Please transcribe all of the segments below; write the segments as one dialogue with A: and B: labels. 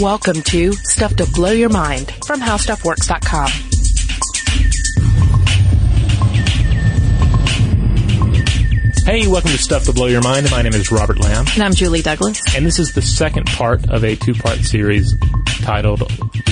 A: Welcome to Stuff to Blow Your Mind from HowStuffWorks.com.
B: Hey, welcome to Stuff to Blow Your Mind. My name is Robert Lamb,
C: And I'm Julie Douglas.
B: and this is the second part of a two-part series titled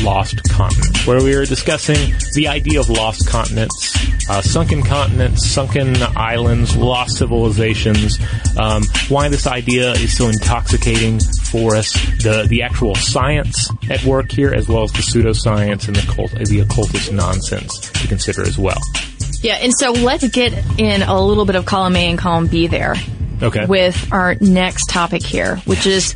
B: Lost Continent, where we are discussing the idea of lost continents, uh, sunken continents, sunken islands, lost civilizations, um, why this idea is so intoxicating for us, the the actual science at work here, as well as the pseudoscience and the cult, the occultist nonsense to consider as well.
C: Yeah, and so let's get in a little bit of column A and column B there
B: Okay.
C: with our next topic here, which is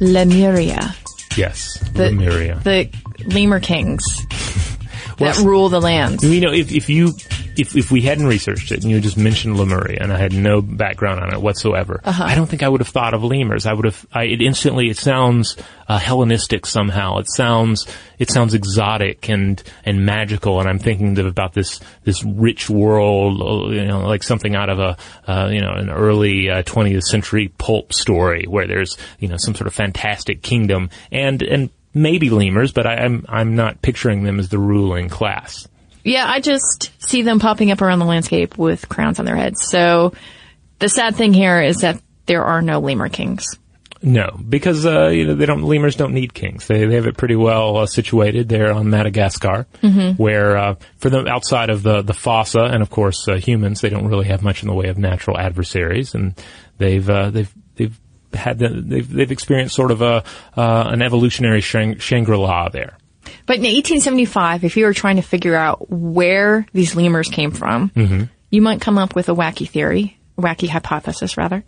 C: Lemuria,
B: yes,
C: the
B: Lemuria.
C: the lemur kings that rule the lands.
B: You know, if, if you if if we hadn't researched it and you just mentioned Lemuria and I had no background on it whatsoever,
C: Uh-huh.
B: I don't think I would have thought of lemurs. I would have. I, it instantly it sounds uh, Hellenistic somehow. It sounds it sounds exotic and and magical. And I'm thinking of, about this this rich world, uh, you know, like something out of a uh, you know an early uh, 20th century pulp story where there's you know some sort of fantastic kingdom and and maybe lemurs, but I, I'm I'm not picturing them as the ruling class.
C: Yeah, I just see them popping up around the landscape with crowns on their heads. So the sad thing here is that there are no lemur kings.
B: No, because uh, you know they don't. Lemurs don't need kings. They they have it pretty well uh, situated. They're on Madagascar, where uh, for them outside of the the fossa and of course uh, humans, they don't really have much in the way of natural adversaries, and they've uh, they've they've had the, they've they've experienced sort of a uh, an evolutionary Shang- Shangri La there.
C: But in 1875, if you were trying to figure out where these lemurs came from, you might come up with a wacky theory, wacky hypothesis rather.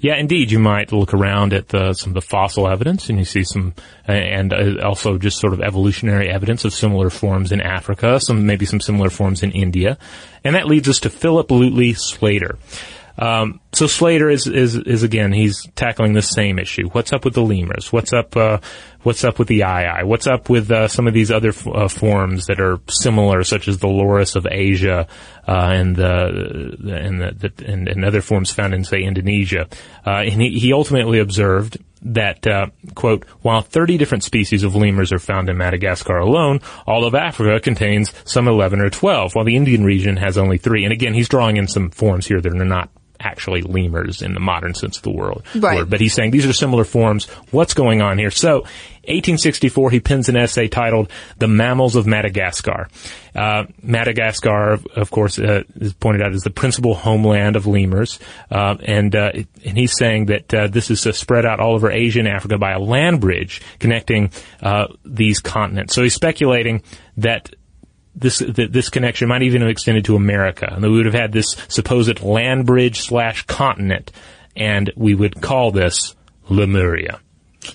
B: Yeah, indeed. You might look around at the, some of the fossil evidence, and you see some, and uh, also just sort of evolutionary evidence of similar forms in Africa, some maybe some similar forms in India, and that leads us to Philip Lutley Sclater. Um, so Sclater is, is is again he's tackling the same issue. What's up with the lemurs? What's up? Uh, what's up with the aye-aye? What's up with uh, some of these other f- uh, forms that are similar, such as the loris of Asia uh, and the, the and the, the and, and other forms found in say Indonesia? Uh, and he, he ultimately observed that uh, quote while 30 different species of lemurs are found in Madagascar alone, all of Africa contains some 11 or 12, while the Indian region has only three. And again, he's drawing in some forms here that are not actually lemurs in the modern sense of the world.
C: Right.
B: word. But he's saying these are similar forms. What's going on here? So, 1864, he pens an essay titled "The Mammals of Madagascar." Uh, Madagascar, of course, uh, is pointed out as the principal homeland of lemurs, uh, and uh, and he's saying that uh, this is uh, spread out all over Asia and Africa by a land bridge connecting uh, these continents. So he's speculating that this that this connection might even have extended to America, and we would have had this supposed land bridge slash continent, and we would call this Lemuria.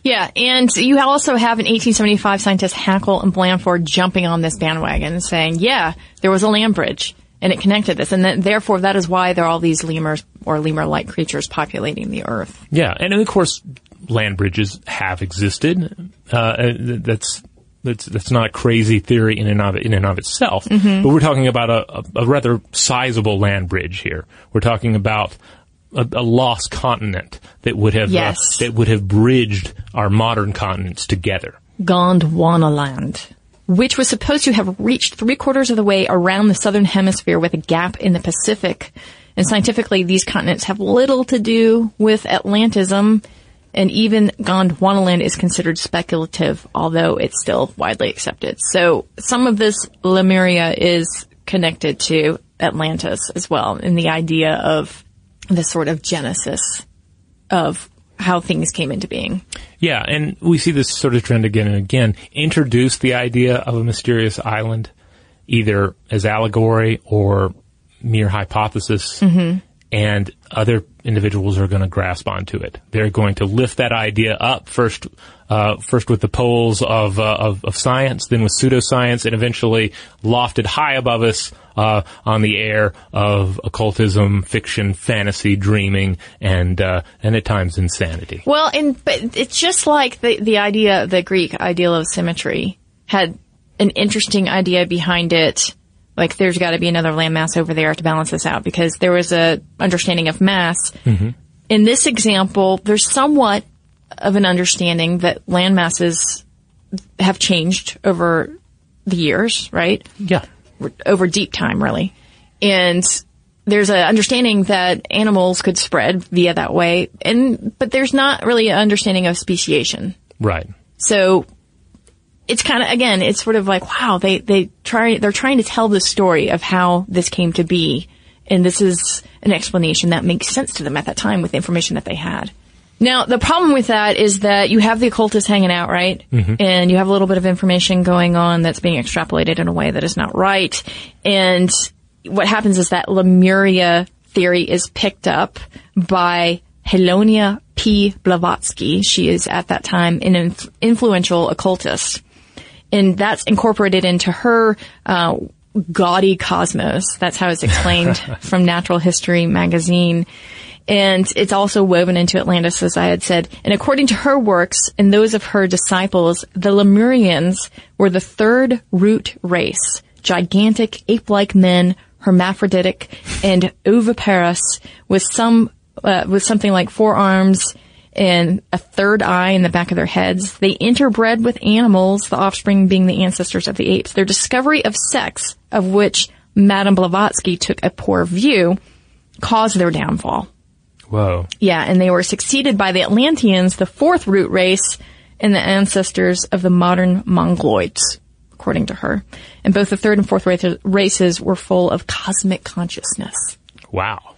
C: Yeah, and you also have in 1875 scientists Haeckel and Blanford jumping on this bandwagon saying, yeah, there was a land bridge and it connected this. And that, therefore that is why there are all these lemurs or lemur-like creatures populating the earth.
B: Yeah, and of course, land bridges have existed. Uh, that's that's that's not a crazy theory in and of in and of itself. But we're talking about a, a, a rather sizable land bridge here. We're talking about a, a lost continent that would have
C: Yes.
B: uh, that would have bridged our modern continents together.
C: Gondwanaland, which was supposed to have reached three quarters of the way around the southern hemisphere with a gap in the Pacific. And scientifically, these continents have little to do with Atlantism, and even Gondwanaland is considered speculative, although it's still widely accepted. So some of this Lemuria is connected to Atlantis as well, in the idea of the sort of genesis of how things came into being.
B: Yeah, and we see this sort of trend again and again. Introduce the idea of a mysterious island, either as allegory or mere hypothesis, mm-hmm. And other individuals are going to grasp onto it. They're going to lift that idea up first, uh, first with the poles of, uh, of of science, then with pseudoscience, and eventually lofted high above us uh, on the air of occultism, fiction, fantasy, dreaming, and uh, and at times insanity.
C: Well, and but it's just like the the idea, the Greek ideal of symmetry had an interesting idea behind it. Like, there's got to be another landmass over there to balance this out because there was a understanding of mass. Mm-hmm. In this example, there's somewhat of an understanding that land masses have changed over the years, right?
B: Yeah.
C: Over deep time, really. And there's an understanding that animals could spread via that way, and but there's not really an understanding of speciation.
B: Right.
C: So it's kind of again, it's sort of like wow, they they try they're trying to tell the story of how this came to be, and this is an explanation that makes sense to them at that time with the information that they had. Now, the problem with that is that you have the occultists hanging out, right? Mm-hmm. And you have a little bit of information going on that's being extrapolated in a way that is not right. And what happens is that Lemuria theory is picked up by Helena P. Blavatsky. She is at that time an inf- influential occultist. And that's incorporated into her uh, gaudy cosmos. That's how it's explained from Natural History magazine. And it's also woven into Atlantis, as I had said. And according to her works and those of her disciples, the Lemurians were the third root race. Gigantic ape-like men, hermaphroditic and oviparous with some, uh, with something like four arms and a third eye in the back of their heads. They interbred with animals, the offspring being the ancestors of the apes. Their discovery of sex, of which Madame Blavatsky took a poor view, caused their downfall.
B: Whoa.
C: Yeah, and they were succeeded by the Atlanteans, the fourth root race, and the ancestors of the modern Mongoloids, according to her. And both the third and fourth races were full of cosmic consciousness.
B: Wow.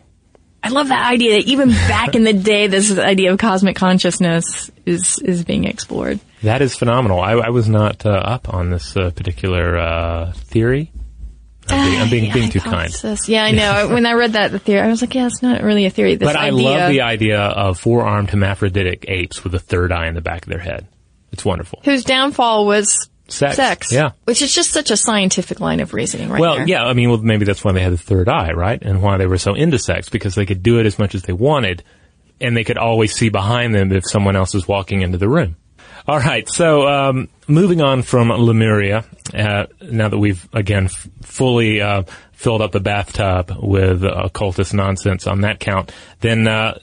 C: I love that idea that even back in the day, this idea of cosmic consciousness is, is being explored.
B: That is phenomenal. I, I was not uh, up on this uh, particular uh, theory. I'm being, I'm being, being too kind.
C: Yeah, I know. when I read that, the theory, I was like, yeah, it's not really a theory. This
B: But I
C: idea,
B: love the idea of four-armed hermaphroditic apes with a third eye in the back of their head. It's wonderful.
C: whose downfall was
B: Sex. Yeah.
C: Which is just such a scientific line of reasoning right
B: Well,
C: there.
B: yeah, I mean, well, maybe that's why they had the third eye, right? And why they were so into sex, because they could do it as much as they wanted, and they could always see behind them if someone else is walking into the room. All right, so um, moving on from Lemuria, uh, now that we've again f- fully uh, filled up the bathtub with uh, occultist nonsense on that count, then uh,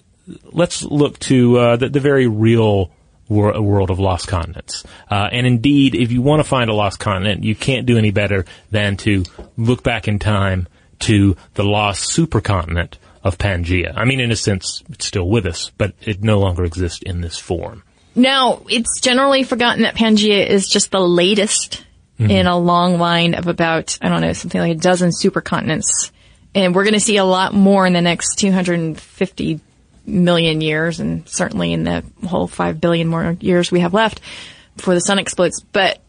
B: let's look to uh, the, the very real wor- world of lost continents. Uh, and indeed, if you want to find a lost continent, you can't do any better than to look back in time to the lost supercontinent of Pangea. I mean, in a sense, it's still with us, but it no longer exists in this form.
C: Now, it's generally forgotten that Pangea is just the latest
B: Mm-hmm.
C: in a long line of about, I don't know, something like a dozen supercontinents. And we're going to see a lot more in the next 250 million years and certainly in the whole 5 billion more years we have left before the sun explodes. But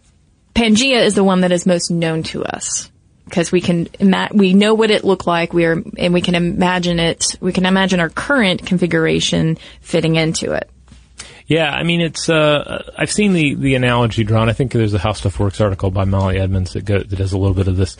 C: Pangea is the one that is most known to us because we can ima- we know what it looked like we are and we can imagine it we can imagine our current configuration fitting into it
B: Yeah, I mean, it's, uh, I've seen the, the analogy drawn. I think there's a How Stuff Works article by Molly Edmonds that, go, that does a little bit of this.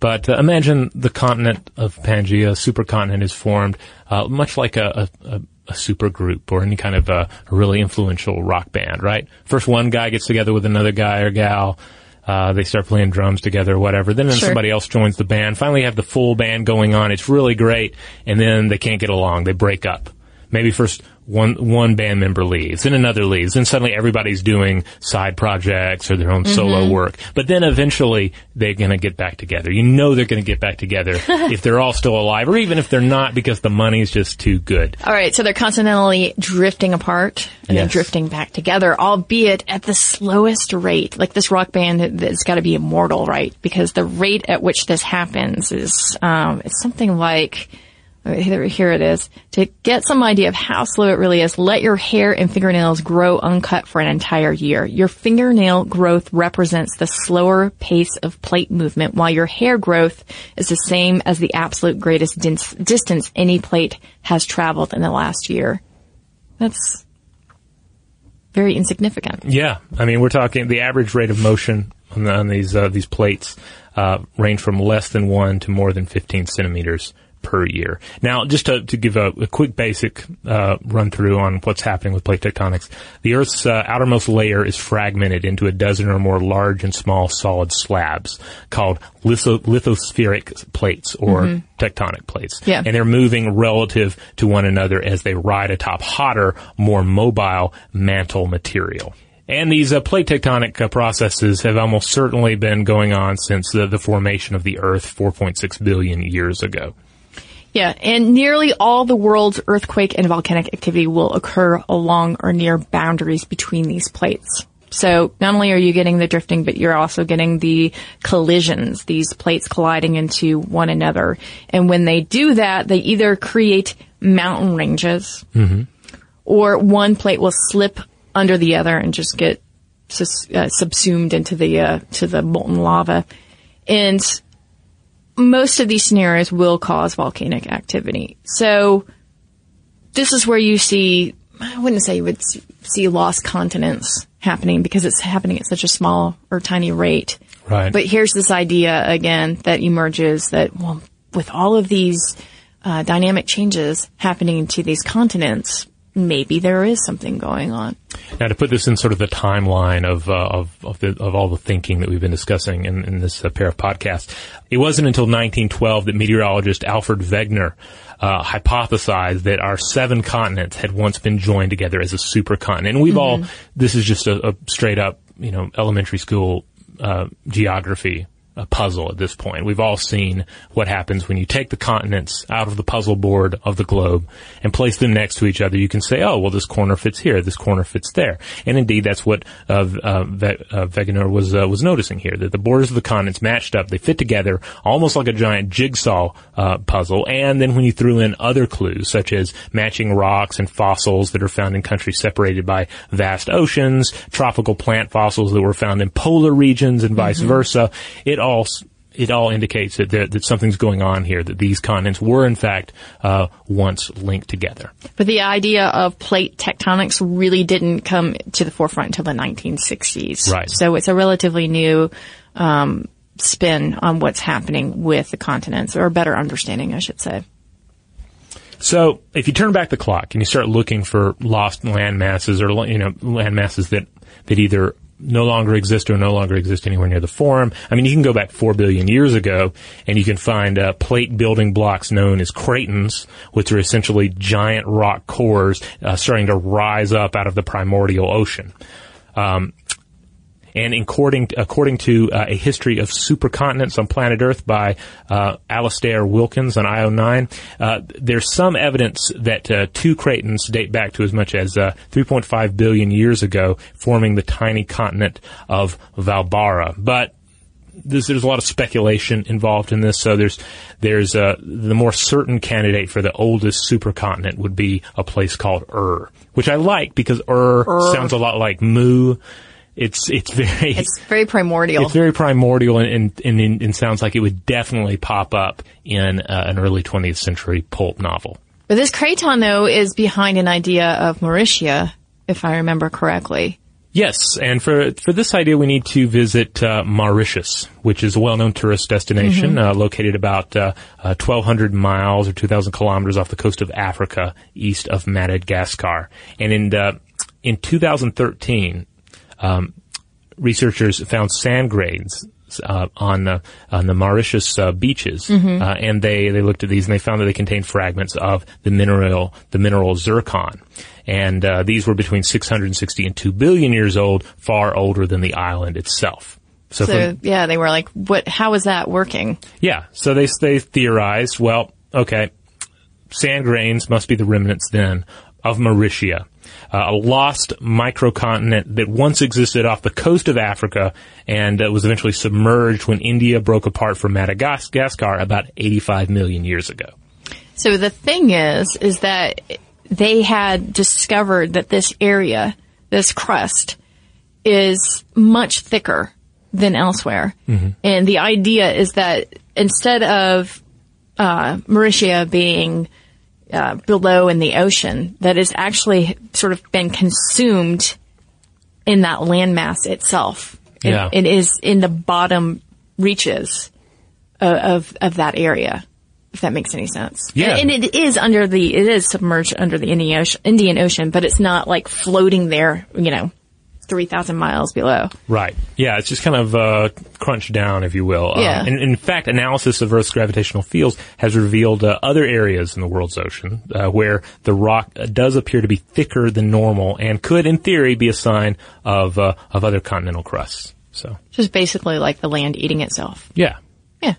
B: But uh, imagine the continent of Pangea, supercontinent is formed, uh, much like a, a, a, a super group or any kind of a, really influential rock band, right? First one guy gets together with another guy or gal, uh, they start playing drums together or whatever. Then
C: Sure.
B: somebody else joins the band. Finally you have the full band going on. It's really great. And then they can't get along. They break up. Maybe first one, one band member leaves, then another leaves, then suddenly everybody's doing side projects or their own solo work. But then eventually they're gonna get back together. You know they're gonna get back together if they're all still alive or even if they're not because the money's just too good.
C: all right so they're constantly drifting apart and then drifting back together albeit at the slowest rate like this rock band that's got to be immortal right because the rate at which this happens is um, it's something like here here it is. To get some idea of how slow it really is, let your hair and fingernails grow uncut for an entire year. Your fingernail growth represents the slower pace of plate movement, while your hair growth is the same as the absolute greatest dis- distance any plate has traveled in the last year. That's very insignificant.
B: Yeah, I mean, we're talking the average rate of motion on, the, on these uh, these plates uh, range from less than one to more than 15 centimeters per year. Now, just to, to give a, a quick basic uh, run through on what's happening with plate tectonics, the Earth's uh, outermost layer is fragmented into a dozen or more large and small solid slabs called litho- lithospheric plates or tectonic plates.
C: Yeah.
B: And they're moving relative to one another as they ride atop hotter, more mobile mantle material. And these uh, plate tectonic uh, processes have almost certainly been going on since the, the formation of the Earth 4.6 billion years ago.
C: Yeah, and nearly all the world's earthquake and volcanic activity will occur along or near boundaries between these plates. So not only are you getting the drifting, but you're also getting the collisions, these plates colliding into one another. And when they do that, they either create mountain ranges or one plate will slip under the other and just get sus- uh, subsumed into the, uh, to the molten lava. And most of these scenarios will cause volcanic activity. So this is where you see, I wouldn't say you would see- lost continents happening because it's happening at such a small or tiny rate.
B: Right.
C: But here's this idea again that emerges that, well, with all of these uh, dynamic changes happening to these continents, maybe there is something going on.
B: Now, to put this in sort of the timeline of uh, of of, the, of all the thinking that we've been discussing in, in this uh, pair of podcasts, it wasn't until 1912 that meteorologist Alfred Wegener uh, hypothesized that our seven continents had once been joined together as a supercontinent. And we've all this is just a, a straight up, you know, elementary school uh, geography a puzzle at this point. We've all seen what happens when you take the continents out of the puzzle board of the globe and place them next to each other. You can say, oh, well, this corner fits here, this corner fits there. And indeed, that's what uh, uh, Ve- uh, Wegener was uh, was noticing here, that the borders of the continents matched up. They fit together almost like a giant jigsaw uh, puzzle. And then when you threw in other clues, such as matching rocks and fossils that are found in countries separated by vast oceans, tropical plant fossils that were found in polar regions and vice versa, it all it all indicates that, there, that something's going on here, that these continents were in fact uh, once linked together.
C: But the idea of plate tectonics really didn't come to the forefront until the 1960s.
B: Right.
C: So it's a relatively new um, spin on what's happening with the continents, or a better understanding, I should say.
B: So if you turn back the clock and you start looking for lost land masses or you know land masses that that either no longer exist or no longer exist anywhere near the forum. I mean, you can go back four billion years ago and you can find uh, plate building blocks known as cratons, which are essentially giant rock cores uh, starting to rise up out of the primordial ocean. Um, and according according to uh, a history of supercontinents on planet Earth by uh, Alasdair Wilkins on IO9, uh, there's some evidence that uh, two cratons date back to as much as uh, 3.5 billion years ago, forming the tiny continent of Vaalbara. But there's, there's a lot of speculation involved in this. So there's there's uh, the more certain candidate for the oldest supercontinent would be a place called Ur, which I like because Ur, sounds a lot like Mu. It's it's very
C: It's very primordial.
B: it's very primordial and, and, and, and sounds like it would definitely pop up in uh, an early 20th century pulp novel.
C: but this craton, though, is behind an idea of Mauritia, if I remember correctly.
B: Yes, and for for this idea, we need to visit uh, Mauritius, which is a well-known tourist destination uh, located about uh, uh, 1,200 miles or 2,000 kilometers off the coast of Africa, east of Madagascar. And in uh, in 2013, um, researchers found sand grains uh, on the on the Mauritius uh, beaches, uh, and they they looked at these and they found that they contained fragments of the mineral the mineral zircon, and uh, these were between 660 and 2 billion years old, far older than the island itself. So,
C: So,
B: from-
C: yeah, they were like, what, how is that working?
B: yeah, so they they theorized, well, okay, sand grains must be the remnants then of Mauritia, uh, a lost microcontinent that once existed off the coast of Africa and uh, was eventually submerged when India broke apart from Madagascar about 85 million years ago.
C: So the thing is, is that they had discovered that this area, this crust, is much thicker than elsewhere. And the idea is that instead of uh, Mauritia being uh, below in the ocean, that has actually sort of been consumed in that landmass itself. It-
B: Yeah.
C: it is in the bottom reaches of, of, of that area. If that makes any sense.
B: Yeah.
C: And, and it is under the, it is submerged under the Indian Ocean, Indian Ocean, but it's not like floating there, you know, 3,000 miles below.
B: Right. Yeah, it's just kind of uh, crunched down, if you will. Uh,
C: Yeah.
B: and in fact, analysis of Earth's gravitational fields has revealed uh, other areas in the world's ocean uh, where the rock uh, does appear to be thicker than normal and could, in theory, be a sign of uh, of other continental crusts. So,
C: Just basically like the land eating itself.
B: yeah.
C: Yeah.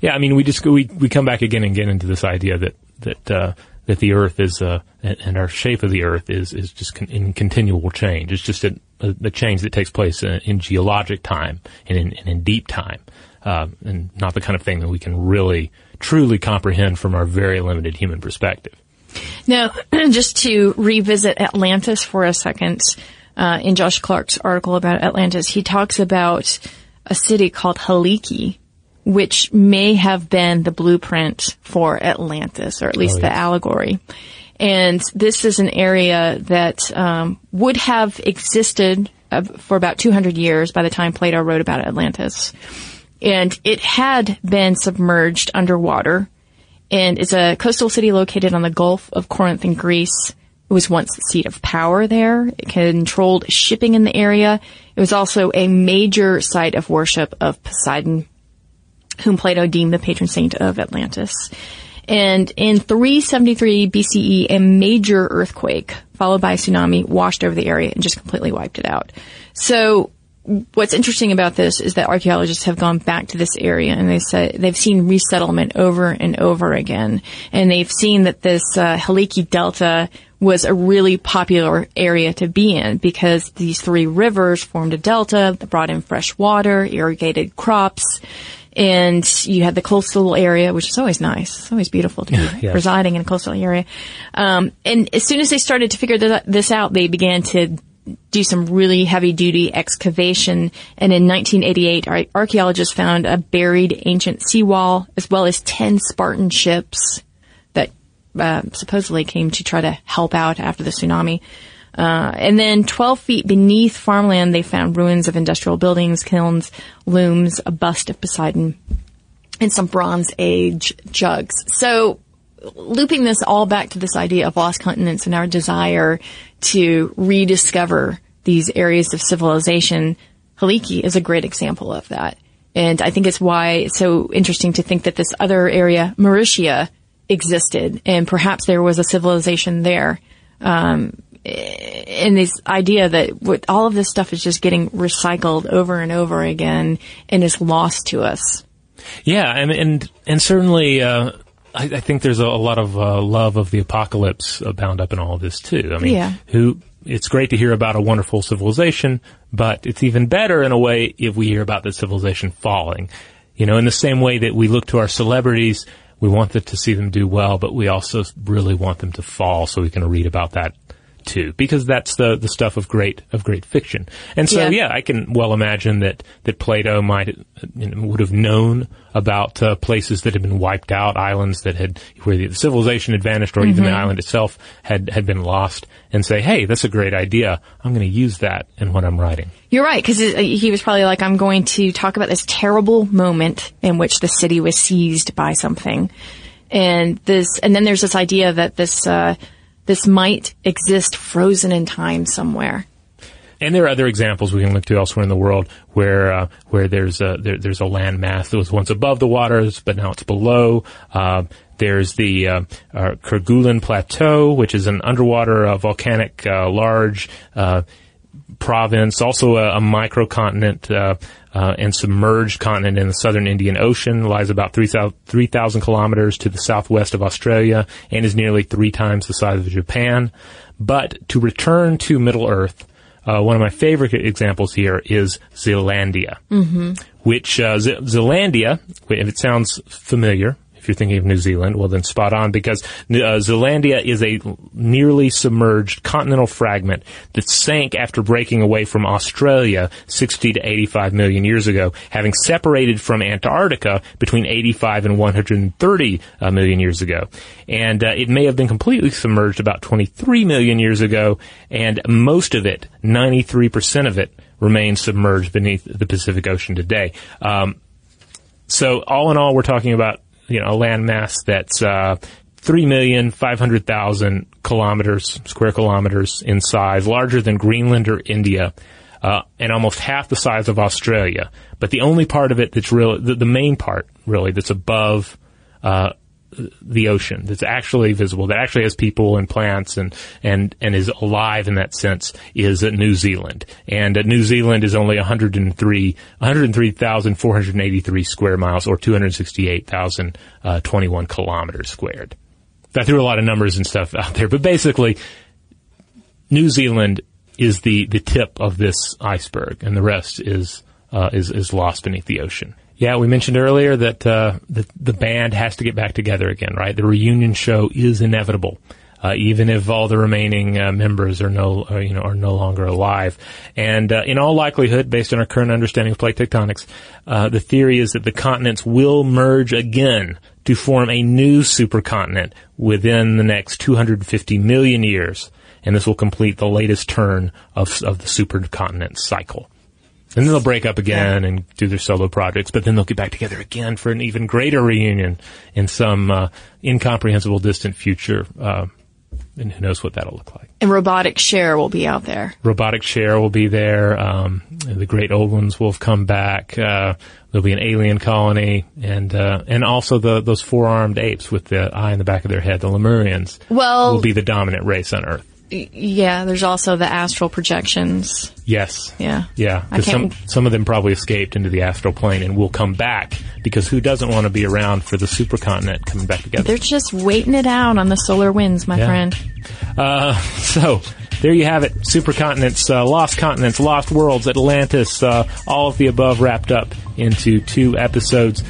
B: Yeah, I mean, we just we we come back again and again into this idea that that uh, that the Earth is uh, and, our shape of the Earth is is just con- in continual change. It's just a, a, change that takes place in, in geologic time and in, and in deep time, uh, and not the kind of thing that we can really truly comprehend from our very limited human perspective.
C: Now, just to revisit Atlantis for a second, uh, in Josh Clark's article about Atlantis, he talks about a city called Helike, which may have been the blueprint for Atlantis, or at least
B: Oh,
C: the allegory. And this is an area that um, would have existed uh, for about 200 years by the time Plato wrote about Atlantis. And it had been submerged underwater and it's a coastal city located on the Gulf of Corinth in Greece. It was once the seat of power there. It controlled shipping in the area. It was also a major site of worship of Poseidon, whom Plato deemed the patron saint of Atlantis. And in 373 BCE, a major earthquake followed by a tsunami washed over the area and just completely wiped it out. So what's interesting about this is that archaeologists have gone back to this area and they said they've seen resettlement over and over again, and they've seen that this uh, Helike Delta was a really popular area to be in because these three rivers formed a delta that brought in fresh water, irrigated crops. And you had the coastal area, which is always nice. It's always beautiful to be residing in a coastal area. Um, and as soon as they started to figure th- this out, they began to do some really heavy duty excavation. And in 1988, ar- archaeologists found a buried ancient seawall as well as 10 Spartan ships that uh, supposedly came to try to help out after the tsunami. Uh, and then 12 feet beneath farmland, they found ruins of industrial buildings, kilns, looms, a bust of Poseidon, and some Bronze Age jugs. So looping this all back to this idea of lost continents and our desire to rediscover these areas of civilization, Helike is a great example of that. And I think it's why it's so interesting to think that this other area, Mauritius, existed and perhaps there was a civilization there. Um, and this idea that all of this stuff is just getting recycled over and over again and is lost to us.
B: Yeah, and and and certainly, uh, I, I think there's a, a lot of uh, love of the apocalypse uh, bound up in all of this too. I mean,
C: Yeah.
B: who? It's great to hear about a wonderful civilization, but it's even better in a way if we hear about the civilization falling. You know, in the same way that we look to our celebrities, we want them to see them do well, but we also really want them to fall so we can read about that too, because that's the the stuff of great of great fiction. And so,
C: Yeah.
B: yeah, I can well imagine that that Plato might you know, would have known about uh, places that had been wiped out, islands that had where the civilization had vanished, or even the island itself had had been lost, and say, "Hey, that's a great idea. I'm going to use that in what I'm writing."
C: You're right, because he was probably like, I'm going to talk about this terrible moment in which the city was seized by something. And this, and then there's this idea that this, uh, this might exist frozen in time somewhere.
B: And there are other examples we can look to elsewhere in the world where uh, where there's a there, there's a land mass that was once above the waters, but now it's below. Uh, there's the uh, uh, Kerguelen Plateau, which is an underwater uh, volcanic uh, large province, also a, a microcontinent uh, and submerged continent in the southern Indian Ocean, lies about 3,000 3,000 kilometers to the southwest of Australia, and is nearly three times the size of Japan. But to return to Middle Earth, uh, one of my favorite examples here is Zealandia, mm-hmm. which uh, Z- Zealandia, if it sounds familiar, you're thinking of New Zealand, well then spot on because uh, Zealandia is a nearly submerged continental fragment that sank after breaking away from Australia 60 to 85 million years ago, having separated from Antarctica between 85 and 130 uh, million years ago. And uh, it may have been completely submerged about 23 million years ago, and most of it, 93% of it, remains submerged beneath the Pacific Ocean today. Um, so all in all, we're talking about you know a landmass that's uh, 3,500,000 kilometers, square kilometers in size, larger than Greenland or India, uh, and almost half the size of Australia. But the only part of it that's really, the, the main part, really, that's above, uh, the ocean that's actually visible, that actually has people and plants and, and, and is alive in that sense is New Zealand. And uh, New Zealand is only 103, 103,483 square miles or 268,021 uh, kilometers squared. I threw a lot of numbers and stuff out there, but basically, New Zealand is the, the tip of this iceberg and the rest is, uh, is, is lost beneath the ocean. Yeah, we mentioned earlier that uh, the the band has to get back together again, right? The reunion show is inevitable, uh, even if all the remaining uh, members are no, uh, you know, are no longer alive. And uh, in all likelihood, based on our current understanding of plate tectonics, uh, the theory is that the continents will merge again to form a new supercontinent within the next 250 million years, and this will complete the latest turn of of the supercontinent cycle. And then they'll break up again yeah. and do their solo projects, but then they'll get back together again for an even greater reunion in some uh, incomprehensible distant future. Uh, and who knows what that'll look like.
C: And Robotic Cher will be out there.
B: Robotic Cher will be there. Um, the great old ones will have come back. Uh, there'll be an alien colony, and uh, and also the those four armed apes with the eye in the back of their head, the Lemurians.
C: Well,
B: will be the dominant race on Earth.
C: Yeah, there's also the astral projections.
B: Yes.
C: Yeah.
B: Yeah. Because some some of them probably escaped into the astral plane and will come back because who doesn't want to be around for the supercontinent coming back together?
C: They're just waiting it out on the solar winds, my yeah. friend.
B: Uh, so there you have it. Supercontinents, uh, lost continents, lost worlds, Atlantis, uh, all of the above wrapped up into two episodes.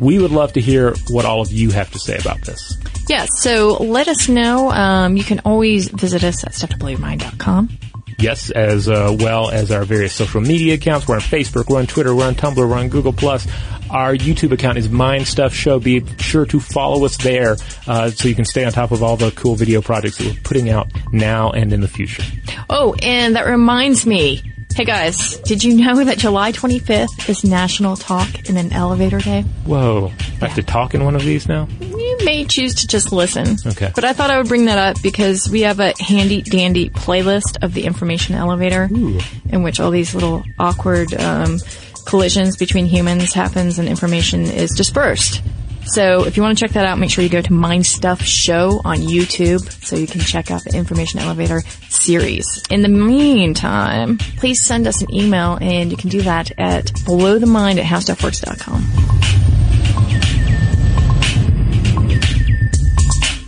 B: We would love to hear what all of you have to say about this.
C: Yeah, so let us know. Um, you can always visit us at stufftoblowyourmind.com.
B: Yes, as uh, well as our various social media accounts. We're on Facebook, we're on Twitter, we're on Tumblr, we're on Google Plus. Our YouTube account is Mind Stuff Show. Be sure to follow us there uh, so you can stay on top of all the cool video projects that we're putting out now and in the future.
C: Oh, and that reminds me. Hey guys, did you know that July 25th is National Talk in an Elevator Day?
B: Whoa. I have to talk in one of these now?
C: May choose to just listen.
B: Okay.
C: But I thought I would bring that up because we have a handy dandy playlist of the information elevator
B: Ooh.
C: in which all these little awkward um, collisions between humans happens and information is dispersed. So if you want to check that out, make sure you go to Mind Stuff Show on YouTube so you can check out the Information Elevator series. In the meantime, please send us an email and you can do that at blowthemind at howstuffworks.com.